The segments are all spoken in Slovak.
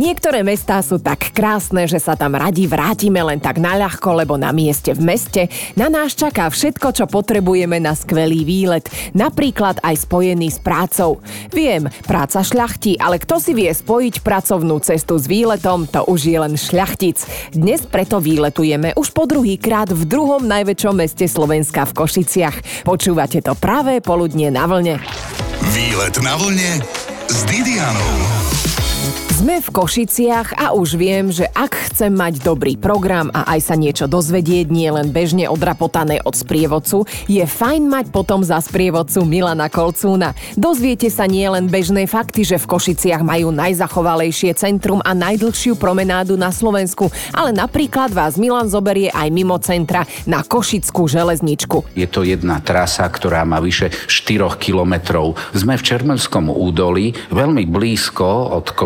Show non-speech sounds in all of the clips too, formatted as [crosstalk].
Niektoré mestá sú tak krásne, že sa tam radi vrátime len tak naľahko, lebo na mieste v meste na nás čaká všetko, čo potrebujeme na skvelý výlet, napríklad aj spojený s prácou. Viem, práca šľachtí, ale kto si vie spojiť pracovnú cestu s výletom, to už je len šľachtic. Dnes preto výletujeme už po druhý krát v druhom najväčšom meste Slovenska v Košiciach. Počúvate to pravé poludnie na vlne. Výlet na vlne s Didianou. Sme v Košiciach a už viem, že ak chcem mať dobrý program a aj sa niečo dozvedieť, nie len bežne odrapotané od sprievodcu, je fajn mať potom za sprievodcu Milana Kolcúna. Dozviete sa nie len bežné fakty, že v Košiciach majú najzachovalejšie centrum a najdlhšiu promenádu na Slovensku, ale napríklad vás Milan zoberie aj mimo centra na Košickú železničku. Je to jedna trasa, ktorá má vyše 4 kilometrov. Sme v Čermelskom údolí, veľmi blízko od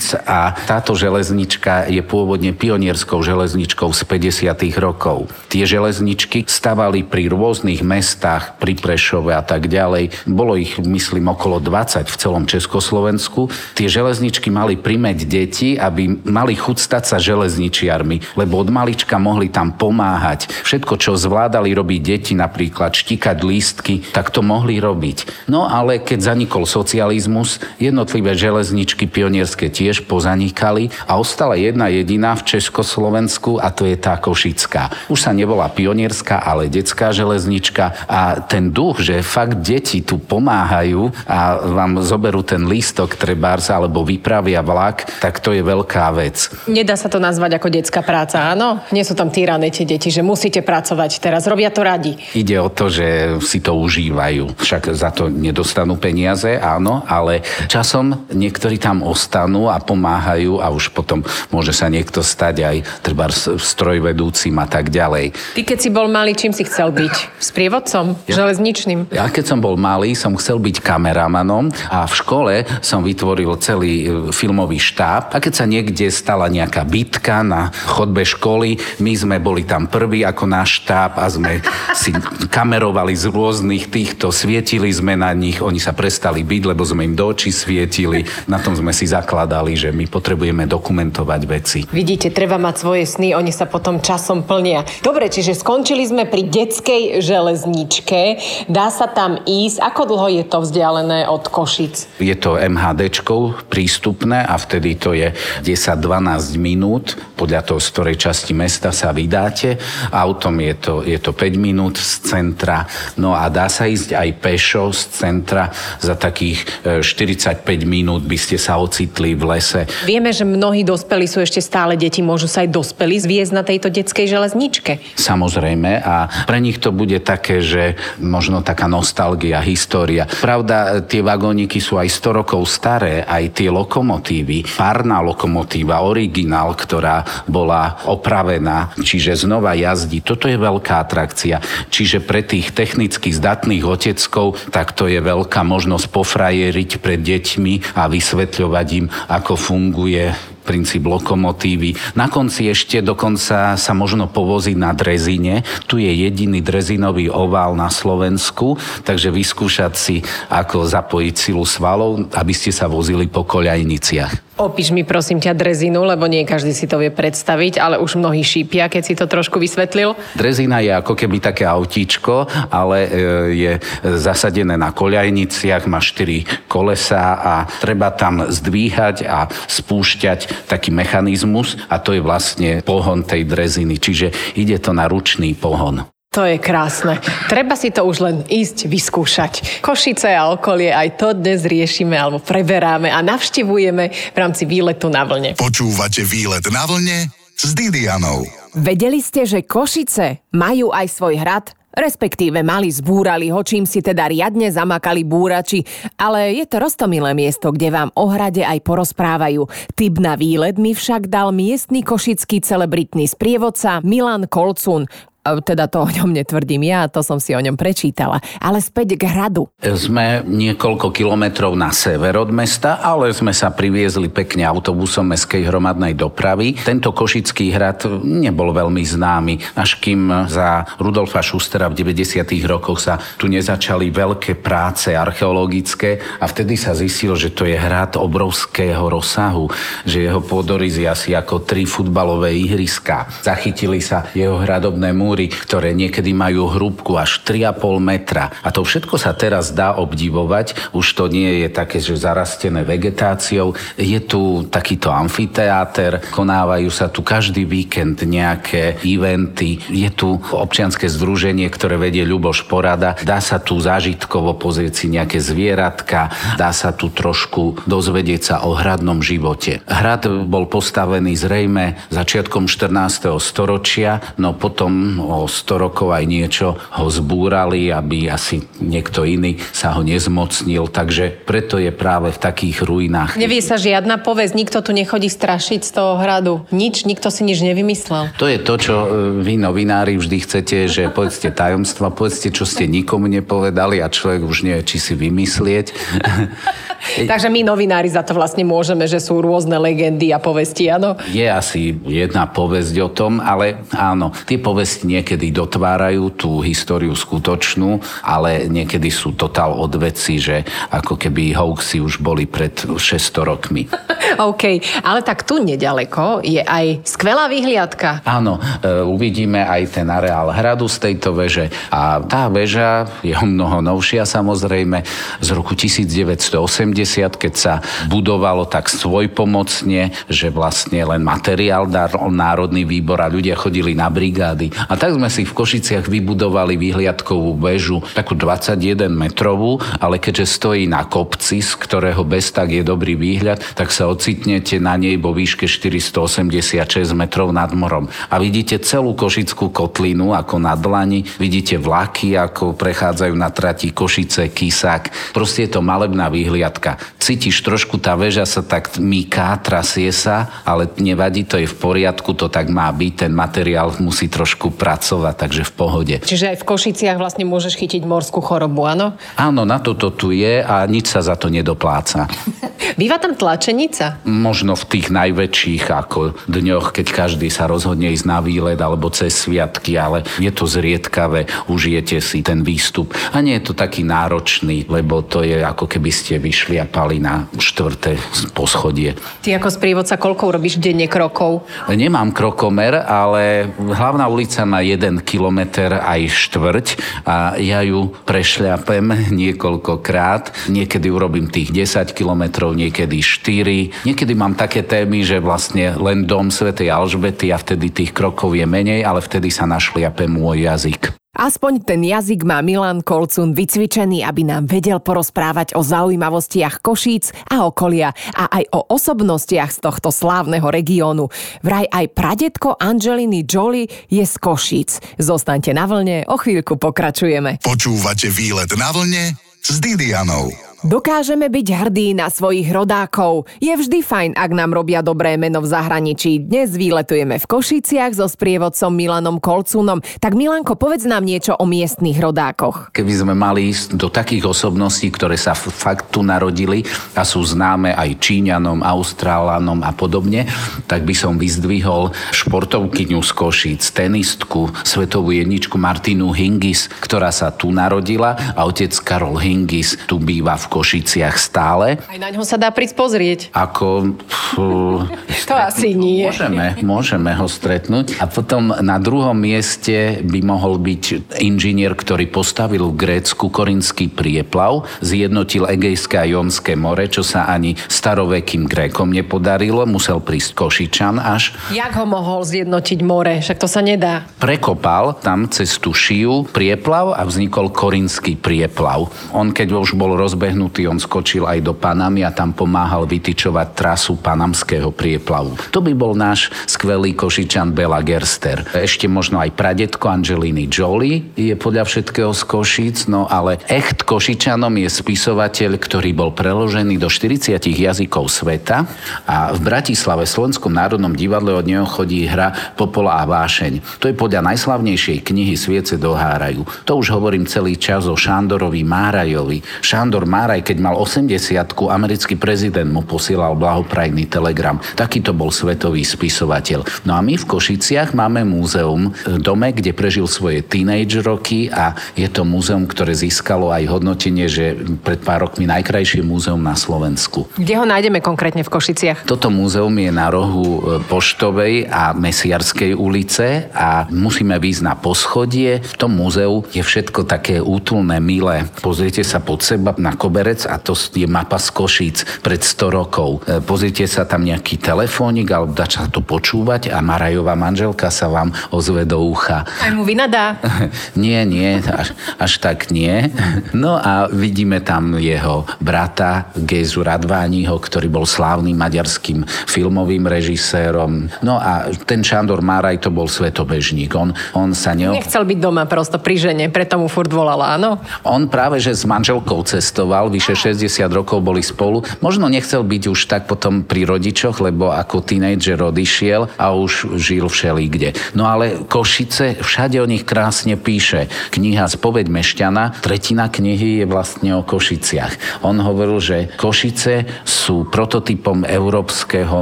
Košíc a táto železnička je pôvodne pionierskou železničkou z 50. rokov. Tie železničky stavali pri rôznych mestách, pri Prešove a tak ďalej. Bolo ich, myslím, okolo 20 v celom Československu. Tie železničky mali primeť deti, aby mali chuť stať sa železničiarmi, lebo od malička mohli tam pomáhať. Všetko, čo zvládali robiť deti, napríklad štikať lístky, tak to mohli robiť. No ale keď zanikol socializmus, jednotlivé železničky pionierské tiež tiež pozanikali a ostala jedna jediná v Československu a to je tá Košická. Už sa nebola pionierská, ale detská železnička a ten duch, že fakt deti tu pomáhajú a vám zoberú ten lístok trebárs alebo vypravia vlak, tak to je veľká vec. Nedá sa to nazvať ako detská práca, áno? Nie sú tam týrané tie deti, že musíte pracovať teraz, robia to radi. Ide o to, že si to užívajú. Však za to nedostanú peniaze, áno, ale časom niektorí tam ostanú a pomáhajú a už potom môže sa niekto stať aj treba strojvedúcim a tak ďalej. Ty keď si bol malý, čím si chcel byť? Sprievodcom? Ja, železničným? Ja keď som bol malý, som chcel byť kameramanom a v škole som vytvoril celý e, filmový štáb a keď sa niekde stala nejaká bitka na chodbe školy, my sme boli tam prví ako náš štáb a sme si kamerovali z rôznych týchto, svietili sme na nich, oni sa prestali byť, lebo sme im do očí svietili, na tom sme si zakladali povedali, že my potrebujeme dokumentovať veci. Vidíte, treba mať svoje sny, oni sa potom časom plnia. Dobre, čiže skončili sme pri detskej železničke. Dá sa tam ísť. Ako dlho je to vzdialené od Košic? Je to MHDčkou prístupné a vtedy to je 10-12 minút. Podľa toho, z ktorej časti mesta sa vydáte. Autom je to, je to 5 minút z centra. No a dá sa ísť aj pešo z centra. Za takých 45 e, minút by ste sa ocitli v lese. Vieme, že mnohí dospelí sú ešte stále deti, môžu sa aj dospelí zviezť na tejto detskej železničke. Samozrejme a pre nich to bude také, že možno taká nostalgia, história. Pravda, tie vagóniky sú aj 100 rokov staré, aj tie lokomotívy. Párna lokomotíva, originál, ktorá bola opravená, čiže znova jazdí. Toto je veľká atrakcia. Čiže pre tých technicky zdatných oteckov, tak to je veľká možnosť pofrajeriť pred deťmi a vysvetľovať im, ako ako funguje princíp lokomotívy. Na konci ešte dokonca sa možno povoziť na drezine. Tu je jediný drezinový ovál na Slovensku, takže vyskúšať si, ako zapojiť silu svalov, aby ste sa vozili po koľajniciach. Opíš mi prosím ťa drezinu, lebo nie každý si to vie predstaviť, ale už mnohí šípia, keď si to trošku vysvetlil. Drezina je ako keby také autíčko, ale e, je zasadené na koľajniciach, má 4 kolesa a treba tam zdvíhať a spúšťať taký mechanizmus a to je vlastne pohon tej dreziny, čiže ide to na ručný pohon. To je krásne. Treba si to už len ísť vyskúšať. Košice a okolie aj to dnes riešime alebo preberáme a navštevujeme v rámci výletu na vlne. Počúvate výlet na vlne s Didianou. Vedeli ste, že Košice majú aj svoj hrad? Respektíve mali zbúrali ho, čím si teda riadne zamakali búrači, ale je to roztomilé miesto, kde vám o hrade aj porozprávajú. Typ na výlet mi však dal miestny košický celebritný sprievodca Milan Kolcun. Teda to o ňom netvrdím ja, to som si o ňom prečítala. Ale späť k hradu. Sme niekoľko kilometrov na sever od mesta, ale sme sa priviezli pekne autobusom mestskej hromadnej dopravy. Tento Košický hrad nebol veľmi známy, až kým za Rudolfa Schustera v 90. rokoch sa tu nezačali veľké práce archeologické a vtedy sa zistilo, že to je hrad obrovského rozsahu, že jeho pôdorys je asi ako tri futbalové ihriska. Zachytili sa jeho hradobné múry, ktoré niekedy majú hrúbku až 3,5 metra. A to všetko sa teraz dá obdivovať. Už to nie je také, že zarastené vegetáciou. Je tu takýto amfiteáter, konávajú sa tu každý víkend nejaké eventy. Je tu občianske združenie, ktoré vedie Ľuboš Porada. Dá sa tu zážitkovo pozrieť si nejaké zvieratka, dá sa tu trošku dozvedieť sa o hradnom živote. Hrad bol postavený zrejme začiatkom 14. storočia, no potom o 100 rokov aj niečo ho zbúrali, aby asi niekto iný sa ho nezmocnil, takže preto je práve v takých ruinách. Nevie sa žiadna povesť, nikto tu nechodí strašiť z toho hradu. Nič, nikto si nič nevymyslel. To je to, čo e, vy novinári vždy chcete, že povedzte tajomstva, povedzte, čo ste nikomu nepovedali a človek už nevie, či si vymyslieť. [laughs] Takže my novinári za to vlastne môžeme, že sú rôzne legendy a povesti, áno? Je asi jedna povesť o tom, ale áno, tie povesti niekedy dotvárajú tú históriu skutočnú, ale niekedy sú totál odveci, že ako keby hoaxy už boli pred 600 rokmi. [laughs] OK, ale tak tu nedaleko je aj skvelá vyhliadka. Áno, e, uvidíme aj ten areál hradu z tejto veže a tá väža je o mnoho novšia samozrejme z roku 1980 70, keď sa budovalo tak svojpomocne, že vlastne len materiál dal Národný výbor a ľudia chodili na brigády. A tak sme si v Košiciach vybudovali výhliadkovú väžu, takú 21 metrovú, ale keďže stojí na kopci, z ktorého bez tak je dobrý výhľad, tak sa ocitnete na nej vo výške 486 metrov nad morom. A vidíte celú Košickú kotlinu ako na dlani, vidíte vlaky, ako prechádzajú na trati Košice, Kisák. Proste je to malebná výhliadka skrátka, cítiš trošku, tá väža sa tak myká, trasie sa, ale nevadí, to je v poriadku, to tak má byť, ten materiál musí trošku pracovať, takže v pohode. Čiže aj v Košiciach vlastne môžeš chytiť morskú chorobu, áno? Áno, na toto tu je a nič sa za to nedopláca. [laughs] Býva tam tlačenica? Možno v tých najväčších ako dňoch, keď každý sa rozhodne ísť na výlet alebo cez sviatky, ale je to zriedkavé, užijete si ten výstup. A nie je to taký náročný, lebo to je ako keby ste vyšli šliapali na štvrté poschodie. Ty ako sprievodca koľko urobíš denne krokov? Nemám krokomer, ale hlavná ulica má jeden kilometr aj štvrť a ja ju prešľapem niekoľkokrát. Niekedy urobím tých 10 kilometrov, niekedy 4. Niekedy mám také témy, že vlastne len dom Svetej Alžbety a vtedy tých krokov je menej, ale vtedy sa našliape môj jazyk. Aspoň ten jazyk má Milan Kolcun vycvičený, aby nám vedel porozprávať o zaujímavostiach Košíc a okolia a aj o osobnostiach z tohto slávneho regiónu. Vraj aj pradetko Angeliny Jolie je z Košíc. Zostaňte na vlne, o chvíľku pokračujeme. Počúvate výlet na vlne s Didianou. Dokážeme byť hrdí na svojich rodákov. Je vždy fajn, ak nám robia dobré meno v zahraničí. Dnes výletujeme v Košiciach so sprievodcom Milanom Kolcunom. Tak Milanko, povedz nám niečo o miestnych rodákoch. Keby sme mali ísť do takých osobností, ktoré sa fakt tu narodili a sú známe aj Číňanom, Austrálanom a podobne, tak by som vyzdvihol športovkyňu z Košíc, tenistku, svetovú jedničku Martinu Hingis, ktorá sa tu narodila a otec Karol Hingis tu býva v Košiciach stále. Aj na ňo sa dá prísť pozrieť. Ako... Fú, [laughs] to asi nie. Môžeme, môžeme ho stretnúť. A potom na druhom mieste by mohol byť inžinier, ktorý postavil v Grécku korinský prieplav, zjednotil Egejské a Jonské more, čo sa ani starovekým Grékom nepodarilo. Musel prísť Košičan až. Jak ho mohol zjednotiť more? Však to sa nedá. Prekopal tam cez tú šiu prieplav a vznikol korinský prieplav. On keď už bol rozbehnutý postihnutý, on skočil aj do Panamy a tam pomáhal vytyčovať trasu panamského prieplavu. To by bol náš skvelý košičan Bela Gerster. Ešte možno aj pradetko Angeliny Jolie je podľa všetkého z Košic, no ale echt Košičanom je spisovateľ, ktorý bol preložený do 40 jazykov sveta a v Bratislave, Slovenskom národnom divadle od neho chodí hra Popola a vášeň. To je podľa najslavnejšej knihy Sviece dohárajú. To už hovorím celý čas o Šandorovi Márajovi. Šandor Máraj, keď mal 80 americký prezident mu posielal blahoprajný telegram. Takýto bol svetový spisovateľ. No a my v Košiciach máme múzeum, e, dome, kde prežil svoje teenage roky a je to múzeum, ktoré získalo aj hodnotenie, že pred pár rokmi najkrajšie múzeum na Slovensku. Kde ho nájdeme konkrétne v Košiciach? Toto múzeum je na rohu e, Poštovej a Mesiarskej ulice a musíme výjsť na poschodie. V tom múzeu je všetko také útulné, milé. Pozrite sa pod seba na koberec a to je mapa z Košíc pred 100 rokov. E, pozrite sa tam nejaký telefónik alebo dá sa to počúvať a Marajová manželka sa vám ozve do ucha. Aj mu vynadá? [laughs] nie, nie, až, až tak nie. No a vidíme tam jeho brata Gezu Radvániho, ktorý bol slávnym maďarským filmovým režisérom. No a ten Šandor Máraj to bol svetobežník. On, on sa neob... Nechcel byť doma prosto pri žene, preto mu furt volala, áno? On práve, že s manželkou cestoval, vyše 60 rokov boli spolu. Možno nechcel byť už tak potom pri rodičoch, lebo ako tínejdžer odišiel a už žil všelikde. No ale Košice, všade o nich krásne píše. Kniha Spoveď Mešťana, tretina knihy je vlastne o Košiciach. On hovoril, že Košice sú prototypom európskeho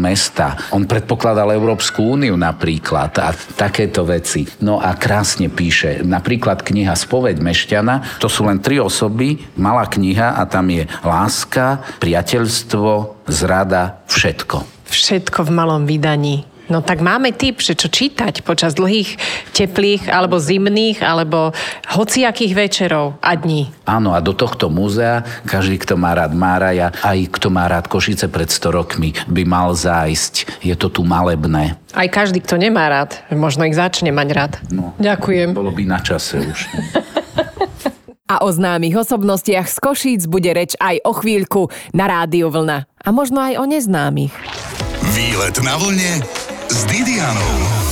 mesta. On predpokladal Európsku úniu napríklad a takéto veci. No a krásne píše. Napríklad kniha Spoveď Mešťana, to sú len tri osoby, malá kniha a tam je láska, priateľstvo, zrada, všetko. Všetko v malom vydaní. No tak máme tip, že čo čítať počas dlhých, teplých alebo zimných alebo hociakých večerov a dní. Áno, a do tohto múzea každý, kto má rád Máraja, aj kto má rád Košice pred 100 rokmi, by mal zájsť. Je to tu malebné. Aj každý, kto nemá rád, možno ich začne mať rád. No, Ďakujem. Bolo by na čase už. [laughs] A o známych osobnostiach z Košíc bude reč aj o chvíľku na Rádiu Vlna. A možno aj o neznámych. Výlet na vlne s Didianou.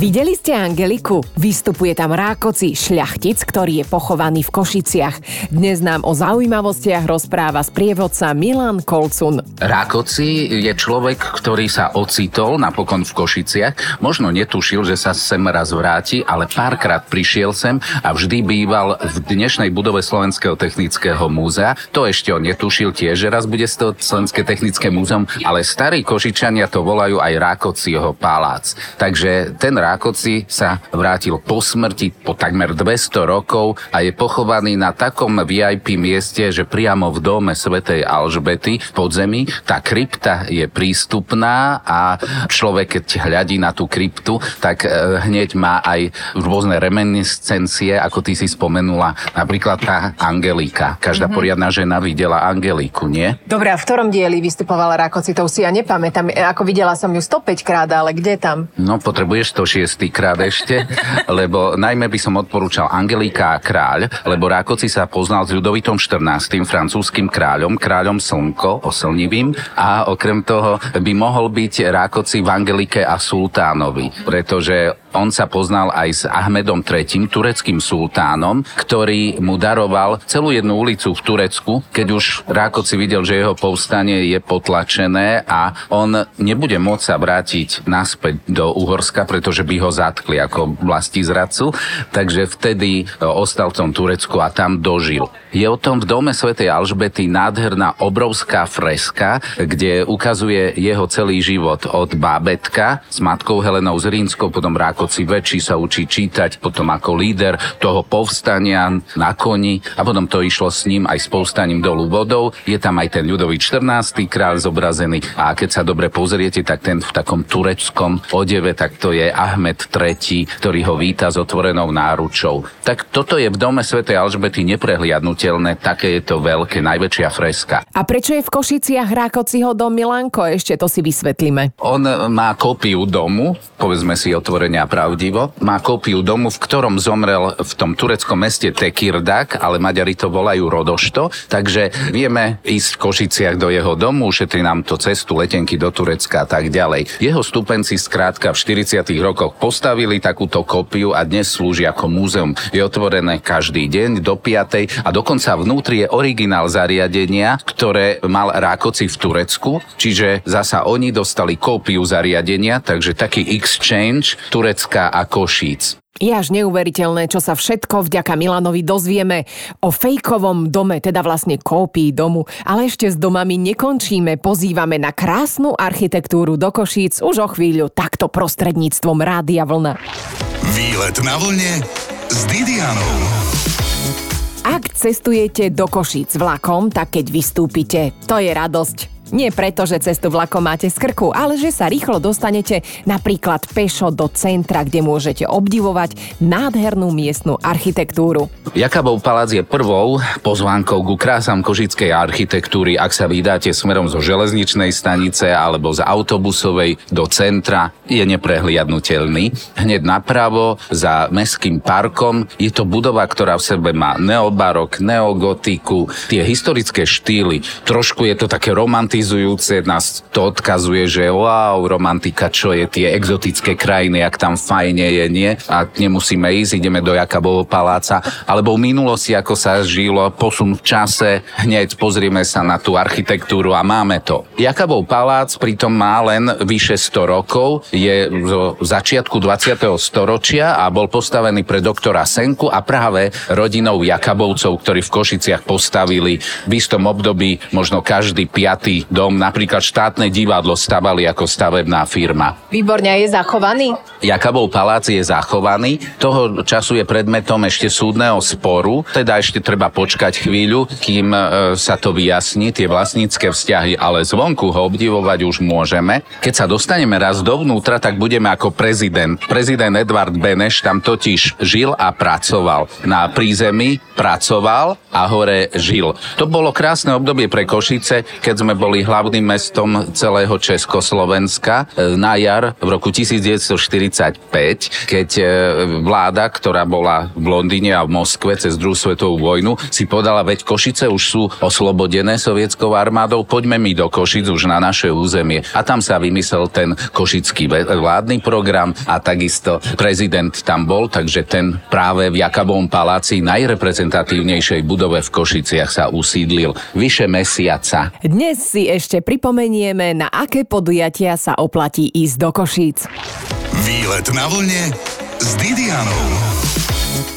Videli ste Angeliku? Vystupuje tam Rákoci, šľachtic, ktorý je pochovaný v Košiciach. Dnes nám o zaujímavostiach rozpráva sprievodca Milan Kolcun. Rákoci je človek, ktorý sa ocitol napokon v Košiciach. Možno netušil, že sa sem raz vráti, ale párkrát prišiel sem a vždy býval v dnešnej budove Slovenského technického múzea. To ešte on netušil tiež, že raz bude toho Slovenské technické múzeum, ale starí Košičania to volajú aj Rákociho palác. Takže ten Rákoci sa vrátil po smrti po takmer 200 rokov a je pochovaný na takom VIP mieste, že priamo v dome svätej Alžbety v podzemí tá krypta je prístupná a človek, keď hľadí na tú kryptu, tak e, hneď má aj rôzne reminiscencie, ako ty si spomenula, napríklad tá Angelika. Každá mm-hmm. poriadna žena videla Angeliku, nie? Dobre, a v ktorom dieli vystupovala Rákoci? To si ja nepamätám. Ako videla som ju 105 krát, ale kde tam? No, potrebuješ to šiestýkrát ešte, lebo najmä by som odporúčal Angelika a kráľ, lebo Rákoci sa poznal s Ľudovitom 14. francúzským kráľom, kráľom Slnko, oslnivým a okrem toho by mohol byť Rákoci v Angelike a Sultánovi, pretože on sa poznal aj s Ahmedom III, tureckým sultánom, ktorý mu daroval celú jednu ulicu v Turecku, keď už Rákoci videl, že jeho povstanie je potlačené a on nebude môcť sa vrátiť naspäť do Uhorska, pretože by ho zatkli ako vlasti zradcu, takže vtedy e, ostal v tom Turecku a tam dožil. Je o tom v dome svätej Alžbety nádherná obrovská freska, kde ukazuje jeho celý život od bábetka s matkou Helenou z Rínskou, potom Rákoci väčší sa učí čítať, potom ako líder toho povstania na koni a potom to išlo s ním aj s povstaním dolu vodou. Je tam aj ten ľudový 14. kráľ zobrazený a keď sa dobre pozriete, tak ten v takom tureckom odeve, tak to je Ahmed III, ktorý ho víta s otvorenou náručou. Tak toto je v dome svätej Alžbety neprehliadnutelné, také je to veľké, najväčšia freska. A prečo je v Košiciach Rákociho dom Milanko? Ešte to si vysvetlíme. On má kópiu domu, povedzme si otvorenia pravdivo, má kópiu domu, v ktorom zomrel v tom tureckom meste Tekirdak, ale Maďari to volajú Rodošto, takže vieme ísť v Košiciach do jeho domu, ušetrí nám to cestu, letenky do Turecka a tak ďalej. Jeho stupenci skrátka v 40. rokoch postavili takúto kópiu a dnes slúži ako múzeum. Je otvorené každý deň do 5. a dokonca vnútri je originál zariadenia, ktoré mal Rákoci v Turecku, čiže zasa oni dostali kópiu zariadenia, takže taký exchange Turecka a Košíc. Je až neuveriteľné, čo sa všetko vďaka Milanovi dozvieme o fejkovom dome, teda vlastne kópii domu. Ale ešte s domami nekončíme, pozývame na krásnu architektúru do Košíc už o chvíľu takto prostredníctvom Rádia Vlna. Výlet na vlne s Didianou. Ak cestujete do Košíc vlakom, tak keď vystúpite, to je radosť. Nie preto, že cestu vlakom máte z krku, ale že sa rýchlo dostanete napríklad pešo do centra, kde môžete obdivovať nádhernú miestnu architektúru. Jakabov palác je prvou pozvánkou ku krásam kožickej architektúry, ak sa vydáte smerom zo železničnej stanice alebo z autobusovej do centra, je neprehliadnutelný. Hneď napravo za mestským parkom je to budova, ktorá v sebe má neobarok, neogotiku, tie historické štýly. Trošku je to také romantické romantizujúce, nás to odkazuje, že wow, romantika, čo je tie exotické krajiny, ak tam fajne je, nie? A nemusíme ísť, ideme do Jakabovho paláca, alebo v minulosti, ako sa žilo, posun v čase, hneď pozrieme sa na tú architektúru a máme to. Jakabov palác pritom má len vyše 100 rokov, je zo začiatku 20. storočia a bol postavený pre doktora Senku a práve rodinou Jakabovcov, ktorí v Košiciach postavili v istom období možno každý piatý dom, napríklad štátne divadlo stavali ako stavebná firma. Výborne, je zachovaný? Jakabov palác je zachovaný. Toho času je predmetom ešte súdneho sporu, teda ešte treba počkať chvíľu, kým e, sa to vyjasní, tie vlastnícke vzťahy, ale zvonku ho obdivovať už môžeme. Keď sa dostaneme raz dovnútra, tak budeme ako prezident. Prezident Edvard Beneš tam totiž žil a pracoval. Na prízemí pracoval a hore žil. To bolo krásne obdobie pre Košice, keď sme boli boli hlavným mestom celého Československa e, na jar v roku 1945, keď e, vláda, ktorá bola v Londýne a v Moskve cez druhú svetovú vojnu, si podala, veď Košice už sú oslobodené sovietskou armádou, poďme mi do Košic už na naše územie. A tam sa vymyslel ten košický vládny program a takisto prezident tam bol, takže ten práve v Jakabovom paláci najreprezentatívnejšej budove v Košiciach sa usídlil vyše mesiaca. Dnes si ešte pripomenieme, na aké podujatia sa oplatí ísť do Košíc. Výlet na vlne s Didianou.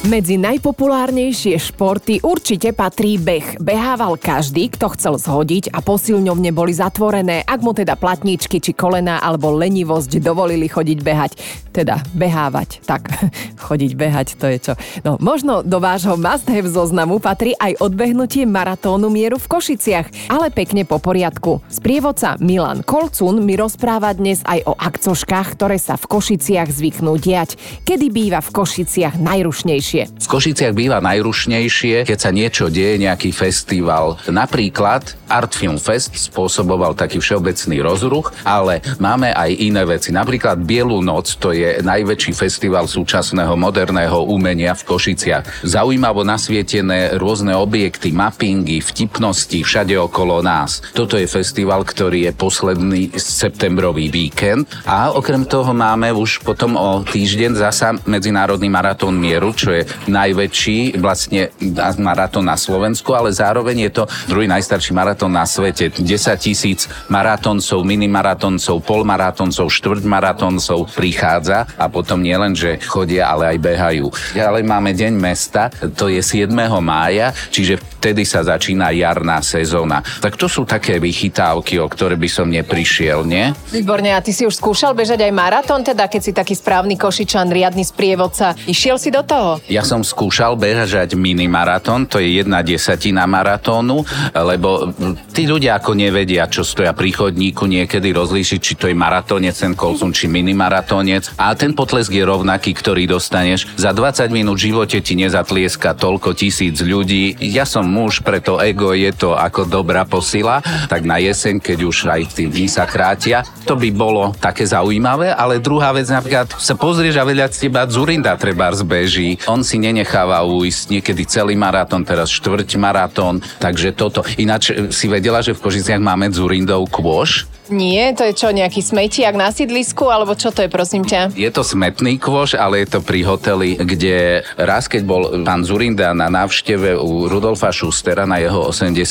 Medzi najpopulárnejšie športy určite patrí beh. Behával každý, kto chcel zhodiť a posilňovne boli zatvorené, ak mu teda platničky či kolena alebo lenivosť dovolili chodiť behať. Teda behávať. Tak, [laughs] chodiť behať, to je čo. No, možno do vášho must have zoznamu patrí aj odbehnutie maratónu mieru v Košiciach, ale pekne po poriadku. Sprievodca Milan Kolcun mi rozpráva dnes aj o akcoškách, ktoré sa v Košiciach zvyknú diať. Kedy býva v Košiciach najrušnejšie najrušnejšie? V Košiciach býva najrušnejšie, keď sa niečo deje, nejaký festival. Napríklad Art Film Fest spôsoboval taký všeobecný rozruch, ale máme aj iné veci. Napríklad Bielú noc, to je najväčší festival súčasného moderného umenia v Košiciach. Zaujímavo nasvietené rôzne objekty, mappingy, vtipnosti všade okolo nás. Toto je festival, ktorý je posledný septembrový víkend a okrem toho máme už potom o týždeň zasa Medzinárodný maratón mieru, čo je najväčší vlastne maratón na Slovensku, ale zároveň je to druhý najstarší maratón na svete. 10 tisíc maratóncov, minimaratóncov, polmaratóncov, štvrťmaratóncov prichádza a potom nielen, že chodia, ale aj behajú. Ale máme Deň mesta, to je 7. mája, čiže vtedy sa začína jarná sezóna. Tak to sú také vychytávky, o ktoré by som neprišiel, nie? Výborne, a ty si už skúšal bežať aj maratón, teda keď si taký správny košičan, riadny sprievodca. Išiel si do toho? Ja som skúšal bežať minimaratón, to je jedna desatina maratónu, lebo tí ľudia ako nevedia, čo stoja pri chodníku, niekedy rozlíšiť, či to je maratónec, ten kolcun, či minimaratónec. A ten potlesk je rovnaký, ktorý dostaneš. Za 20 minút v živote ti nezatlieska toľko tisíc ľudí. Ja som muž, preto ego je to ako dobrá posila, tak na jeseň, keď už aj tí dní sa krátia, to by bolo také zaujímavé, ale druhá vec, napríklad sa pozrieš a veľa z teba Zurinda treba zbeží. On si nenecháva uísť niekedy celý maratón, teraz štvrť maratón, takže toto. Ináč si vedela, že v Kožiciach máme Zurindov kôš? Nie, to je čo, nejaký smetiak na sídlisku, alebo čo to je, prosím ťa? Je to smetný kôž, ale je to pri hoteli, kde raz, keď bol pán Zurinda na návšteve u Rudolfa Schustera na jeho 80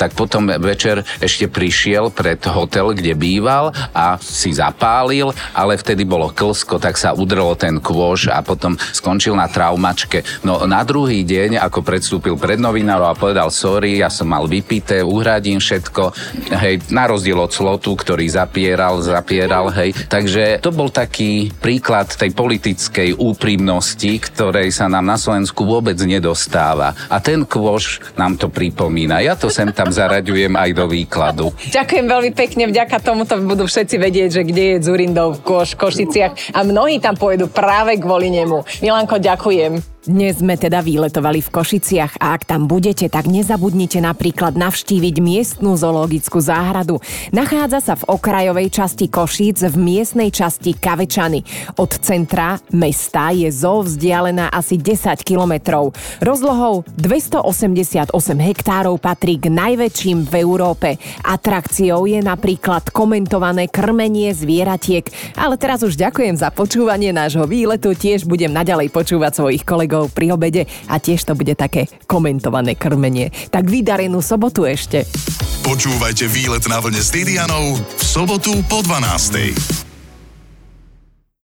tak potom večer ešte prišiel pred hotel, kde býval a si zapálil, ale vtedy bolo klsko, tak sa udrlo ten kôž a potom skončil na traumačke. No na druhý deň, ako predstúpil pred novinárov a povedal sorry, ja som mal vypité, uhradím všetko, hej, na rozdiel od slov slotu, ktorý zapieral, zapieral, hej. Takže to bol taký príklad tej politickej úprimnosti, ktorej sa nám na Slovensku vôbec nedostáva. A ten kôž nám to pripomína. Ja to sem tam zaraďujem aj do výkladu. Ďakujem veľmi pekne, vďaka tomu to budú všetci vedieť, že kde je Zurindov v Koš, Košiciach a mnohí tam pôjdu práve kvôli nemu. Milanko, ďakujem. Dnes sme teda výletovali v Košiciach a ak tam budete, tak nezabudnite napríklad navštíviť miestnú zoologickú záhradu. Nachádza sa v okrajovej časti Košíc v miestnej časti Kavečany. Od centra mesta je zoo vzdialená asi 10 kilometrov. Rozlohou 288 hektárov patrí k najväčším v Európe. Atrakciou je napríklad komentované krmenie zvieratiek. Ale teraz už ďakujem za počúvanie nášho výletu, tiež budem naďalej počúvať svojich kolegov kolegov pri obede a tiež to bude také komentované krmenie. Tak vydarenú sobotu ešte. Počúvajte výlet na vlne s Didianou v sobotu po 12.